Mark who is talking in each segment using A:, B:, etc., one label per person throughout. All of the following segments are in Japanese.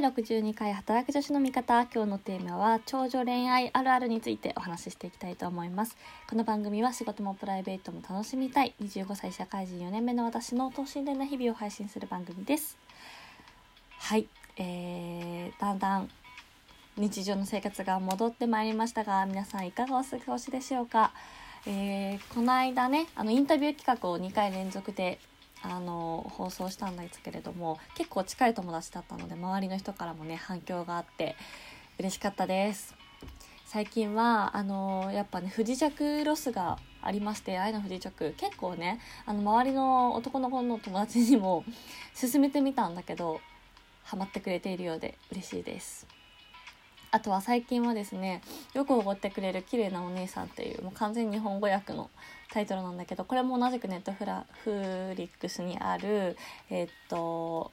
A: 第62回働く女子の味方。今日のテーマは長女恋愛あるあるについてお話ししていきたいと思います。この番組は仕事もプライベートも楽しみたい。25歳社会人4年目の私の等身大な日々を配信する番組です。はい。えー、だんだん日常の生活が戻ってまいりましたが皆さんいかがお過ごしでしょうか。えー、この間ねあのインタビュー企画を2回連続であの放送したんですけれども結構近い友達だったので周りの人からもね反響があって嬉しかったです。最近はあのやっぱね不時着ロスがありまして愛の不時着。結構ねあの周りの男の子の友達にも 勧めてみたんだけどハマってくれているようで嬉しいです。あとは最近はですねよくおごってくれる綺麗なお姉さんっていうもう完全日本語訳のタイトルなんだけどこれも同じくネットフラフリックスにあるえ、っと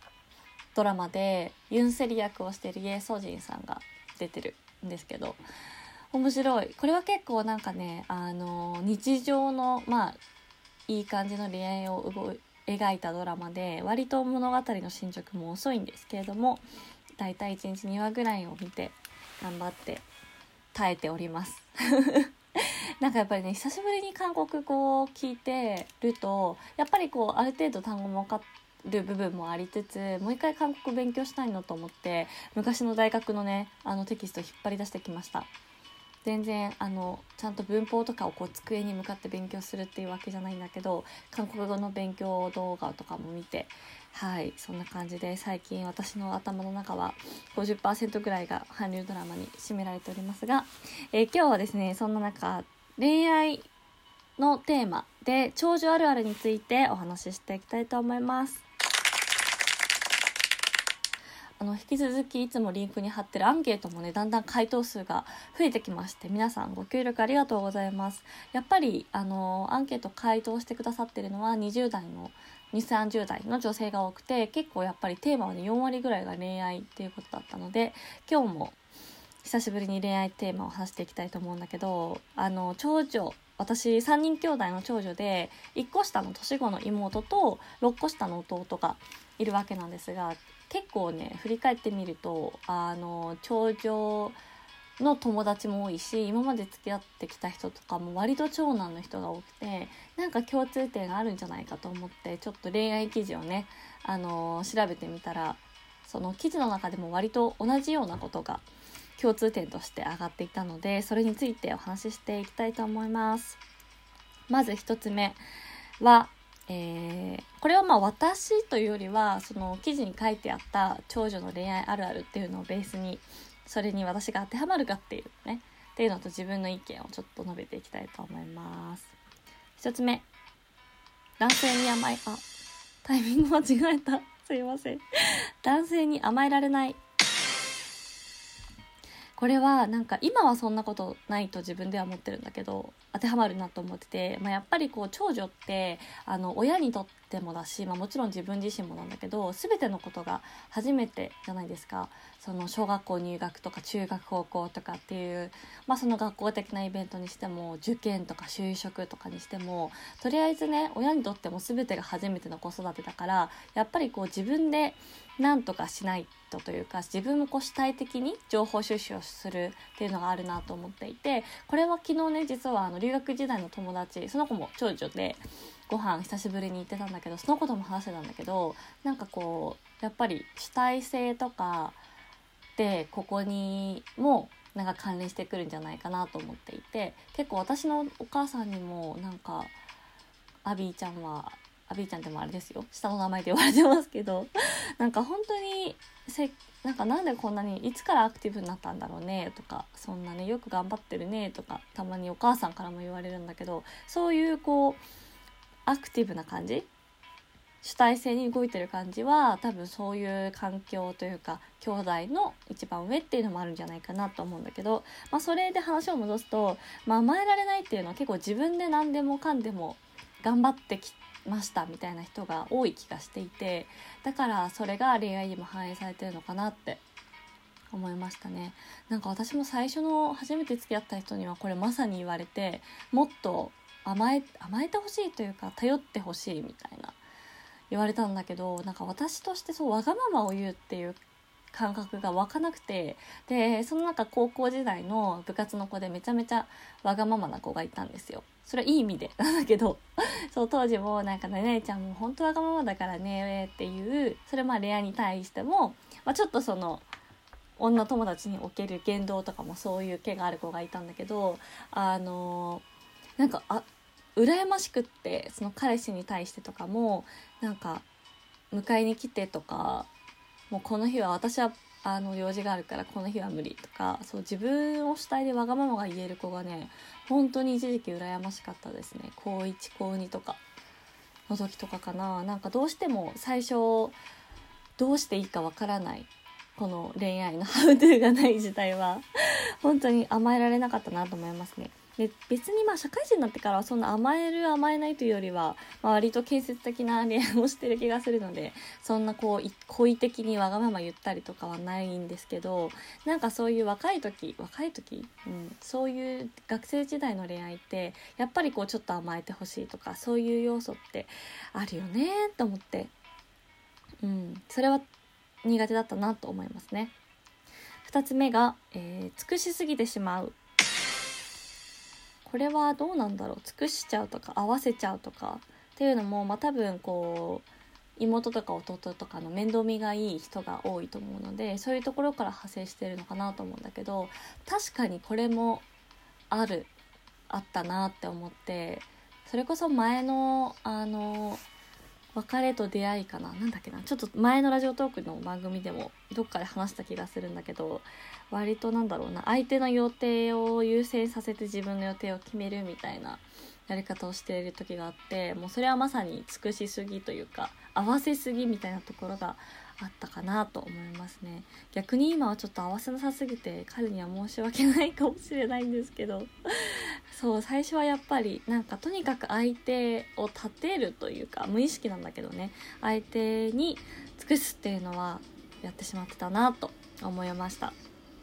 A: ドラマでユンセリ役をしているイエ・ソジンさんが出てるんですけど面白い。これは結構なんかねあの日常のまあいい感じの恋愛を描いたドラマで割と物語の進捗も遅いんですけれどもだいたい1日2話ぐらいを見て頑張って耐えております。なんかやっぱりね久しぶりに韓国語を聞いてるとやっぱりこうある程度単語も分かる部分もありつつもう一回韓国勉強したいなと思って昔の大学のねあのテキスト引っ張り出してきました。全然あのちゃんと文法とかをこう机に向かって勉強するっていうわけじゃないんだけど韓国語の勉強動画とかも見てはいそんな感じで最近私の頭の中は50%ぐらいが韓流ドラマに占められておりますが、えー、今日はですねそんな中恋愛のテーマで長寿あるあるについてお話ししていきたいと思います。あの引き続きいつもリンクに貼ってるアンケートもねだんだん回答数が増えてきまして皆さんご協力ありがとうございます。やっぱりあのアンケート回答してくださってるのは20代の2 3 0代の女性が多くて結構やっぱりテーマはね4割ぐらいが恋愛っていうことだったので今日も久しぶりに恋愛テーマを話していきたいと思うんだけどあの長女私3人兄弟の長女で1個下の年子の妹と6個下の弟がいるわけなんですが結構ね振り返ってみるとあの長女の友達も多いし今まで付き合ってきた人とかも割と長男の人が多くてなんか共通点があるんじゃないかと思ってちょっと恋愛記事をね、あの、調べてみたらその記事の中でも割と同じようなことが共通点として上がっていたのでそれについてお話ししていきたいと思います。まず1つ目は、えー、これはまあ私というよりはその記事に書いてあった長女の恋愛あるあるっていうのをベースにそれに私が当てはまるかっていうねっていうのと自分の意見をちょっと述べていきたいと思います。一つ目男性に甘いあタイミング間違えた。すいません。男性に甘えられない。これはなんか今はそんなことないと自分では思ってるんだけど当てはまるなと思ってて、まあ、やっぱりこう長女ってあの親にとってもだし、まあ、もちろん自分自身もなんだけど全てのことが初めてじゃないですか。その小学校入学とか中学高校とかっていう、まあ、その学校的なイベントにしても受験とか就職とかにしてもとりあえずね親にとっても全てが初めての子育てだからやっぱりこう自分で何とかしないとというか自分もこう主体的に情報収集をするっていうのがあるなと思っていてこれは昨日ね実はあの留学時代の友達その子も長女でご飯久しぶりに行ってたんだけどそのことも話してたんだけどなんかこうやっぱり主体性とかでここにもなんか関連してくるんじゃないかなと思っていて結構私のお母さんにもなんかアビーちゃんはアビーちゃんでもあれですよ。下の名前で言われてますけど なんか本当にせなんかなんでこんなにいつからアクティブになったんだろうねとかそんなねよく頑張ってるねとかたまにお母さんからも言われるんだけどそういうこうアクティブな感じ主体性に動いてる感じは多分そういう環境というか兄弟の一番上っていうのもあるんじゃないかなと思うんだけど、まあ、それで話を戻すと、まあ、甘えられないっていうのは結構自分で何でもかんでも頑張ってきましたみたいな人が多い気がしていてだからそれが恋愛にも反映されてるのかなって思いましたね。なんか私も最初の初めて付き合った人にはこれまさに言われてもっと甘え甘えてほしいというか頼ってほしいみたいな言われたんだけどなんか私としてそうわがままを言うっていう感覚が湧かなくてでその中高校時代の部活の子でめちゃめちゃわがままな子がいたんですよ。それはいい意味でなんだけど そう当時もなんかね姉ちゃんも本当わがままだからねっていうそれまあ恋愛に対しても、まあ、ちょっとその女友達における言動とかもそういう毛がある子がいたんだけどあのなんかあ羨ましくってその彼氏に対してとかもなんか迎えに来てとかもうこの日は私はあの用事があるからこの日は無理とかそう自分を主体でわがままが言える子がね本当に一時期羨ましかったですね。高1高2とかの時とかかな。なんかどうしても最初どうしていいかわからないこの恋愛のハウトゥーがない時代は 本当に甘えられなかったなと思いますね。で別にまあ社会人になってからはそんな甘える甘えないというよりは、割と建設的な恋愛をしてる気がするのでそんなこう好意的にわがまま言ったりとかはないんですけどなんかそういう若い時若い時、うん、そういう学生時代の恋愛ってやっぱりこうちょっと甘えてほしいとかそういう要素ってあるよねと思って、うん、それは苦手だったなと思いますね。2つ目が、えー、尽くしすぎてしまう。これはどうなんだろう。尽くしちゃうとか合わせちゃうとか。っていうのも、まあ、多分こう妹とか弟とかの面倒見がいい人が多いと思うのでそういうところから派生してるのかなと思うんだけど確かにこれもあるあったなって思ってそれこそ前のあの別れと出会いかな。なんだっけな。ちょっと前のラジオトークの番組でもどっかで話した気がするんだけど割となんだろうな。相手の予定を優先させて自分の予定を決めるみたいなやり方をしている時があってもうそれはまさに尽くしすぎというか合わせすぎみたいなところがあったかなと思いますね。逆に今はちょっと合わせなさすぎて彼には申し訳ないかもしれないんですけど。そう最初はやっぱりなんかとにかく相手を立てるというか無意識なんだけどね。相手に尽くすっていうのはやってしまってたなと思いました。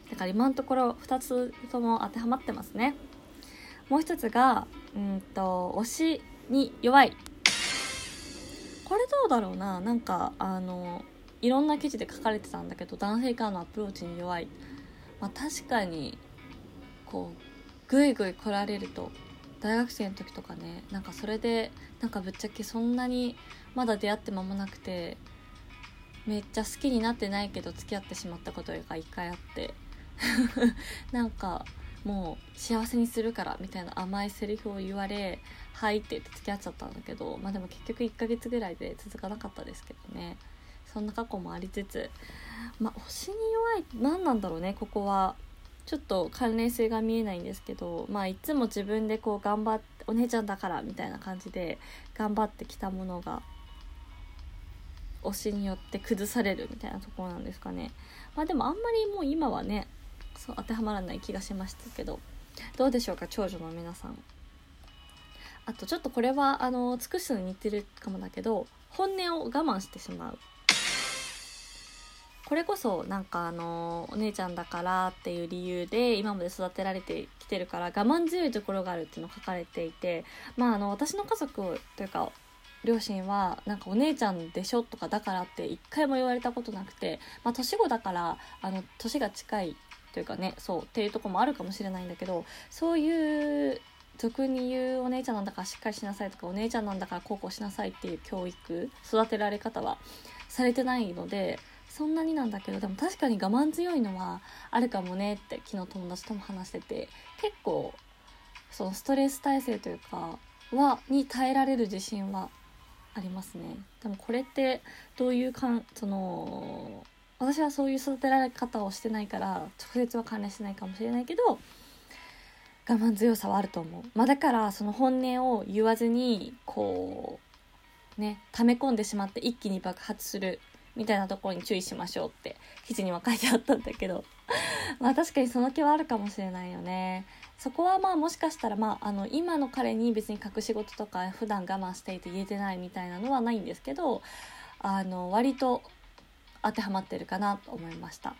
A: だから今のところ2つとも当てはまってますね。もう一つがうんと推しに弱い。うだろうな。なんかあのいろんな記事で書かれてたんだけど男性からのアプローチに弱い、まあ、確かにこうぐいぐい来られると大学生の時とかねなんかそれでなんかぶっちゃけそんなにまだ出会って間もなくてめっちゃ好きになってないけど付き合ってしまったことが一回あって。なんかもう幸せにするからみたいな甘いセリフを言われ「はい」って言って付き合っちゃったんだけどまあでも結局1ヶ月ぐらいで続かなかったですけどね。そんな過去もありつつまあ推しに弱い何なんだろうねここは。ちょっと関連性が見えないんですけどまあいつも自分でこう頑張ってお姉ちゃんだからみたいな感じで頑張ってきたものが推しによって崩されるみたいなところなんですかね。まあでもあんまりもう今はねそう当てはまらない気がしましたけど。どうでしょうか長女の皆さん。あとちょっとこれはあの尽くすのに似てるかもだけど本音を我慢してしまう。これこそなんかあのお姉ちゃんだからっていう理由で今まで育てられてきてるから我慢強いところがあるっていうのが書かれていてまああの私の家族というか両親はなんかお姉ちゃんでしょとかだからって一回も言われたことなくてまあ年子だからあの年が近いというかねそうっていうとこもあるかもしれないんだけどそういう俗に言うお姉ちゃんなんだからしっかりしなさいとかお姉ちゃんなんだからこうこうしなさいっていう教育育てられ方はされてないのでそんなになんだけどでも確かに我慢強いのはあるかもねって昨日友達とも話してて結構そのストレス耐性というかはに耐えられる自信はありますね。でもこれってどういうかその私はそういう育てられ方をしてないから直接は関連してないかもしれないけど我慢強さはあると思う、まあ、だからその本音を言わずにこうね溜め込んでしまって一気に爆発するみたいなところに注意しましょうって記事には書いてあったんだけど。まあ確かにその気はあるかもしれないよね。そこはまあもしかしたらまああの今の彼に別に隠し事とか普段我慢していて言えてないみたいなのはないんですけどあの割と当てはまってるかなと思いました。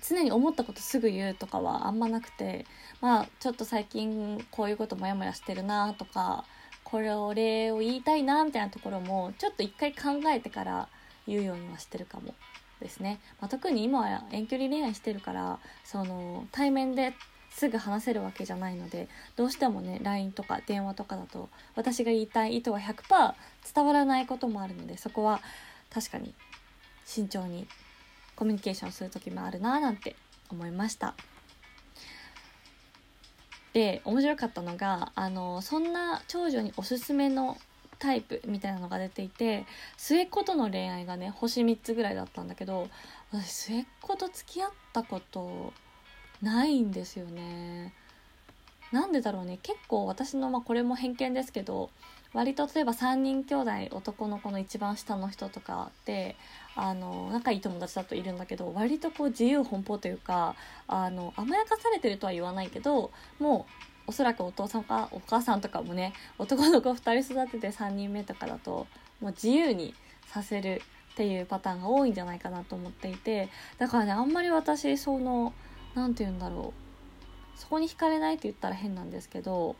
A: 常に思ったことすぐ言うとかはあんまなくてまあちょっと最近こういうことモヤモヤしてるなとかこれを礼を言いたいなみたいなところもちょっと一回考えてから言うようにはしてるかもですね、まあ、特に今は遠距離恋愛してるからその対面ですぐ話せるわけじゃないのでどうしてもね LINE とか電話とかだと私が言いたい意図が100%伝わらないこともあるのでそこは確かに慎重にコミュニケーションする時もあるななんて思いました。で面白かったのがあのそんな長女におすすめのタイプみたいなのが出ていて末っ子との恋愛がね星3つぐらいだったんだけど私末っ子と付き合ったことないんですよね。なんでだろうね結構私の、まあ、これも偏見ですけど割と例えば3人兄弟男の子の一番下の人とかってあの仲いい友達だといるんだけど割とこう自由奔放というかあの甘やかされてるとは言わないけどもうおそらくお父さんかお母さんとかもね男の子2人育てて3人目とかだともう自由にさせるっていうパターンが多いんじゃないかなと思っていてだからねあんまり私その何て言うんだろうそこに惹かれないって言ったら変なんですけど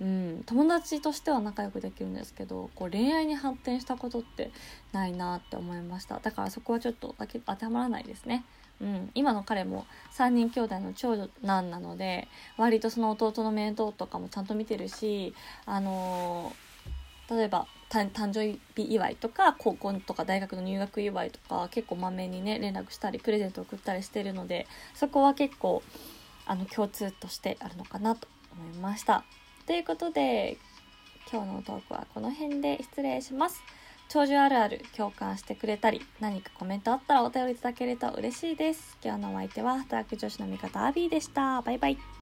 A: うん、友達としては仲良くできるんですけどこう恋愛に発展したことってないなって思いましただからそこはちょっとだけ当てはまらないですね。うん、今の彼も3人兄弟の長男なので割とその弟の面倒とかもちゃんと見てるし、あのー、例えば誕生日祝いとか高校とか大学の入学祝いとか結構まめにね連絡したりプレゼント送ったりしてるのでそこは結構あの共通としてあるのかなと思いました。ということで今日のトークはこの辺で失礼します。長寿あるある共感してくれたり何かコメントあったらお便りいただけると嬉しいです。今日のお相手は働く女子の味方アビーでした。バイバイ。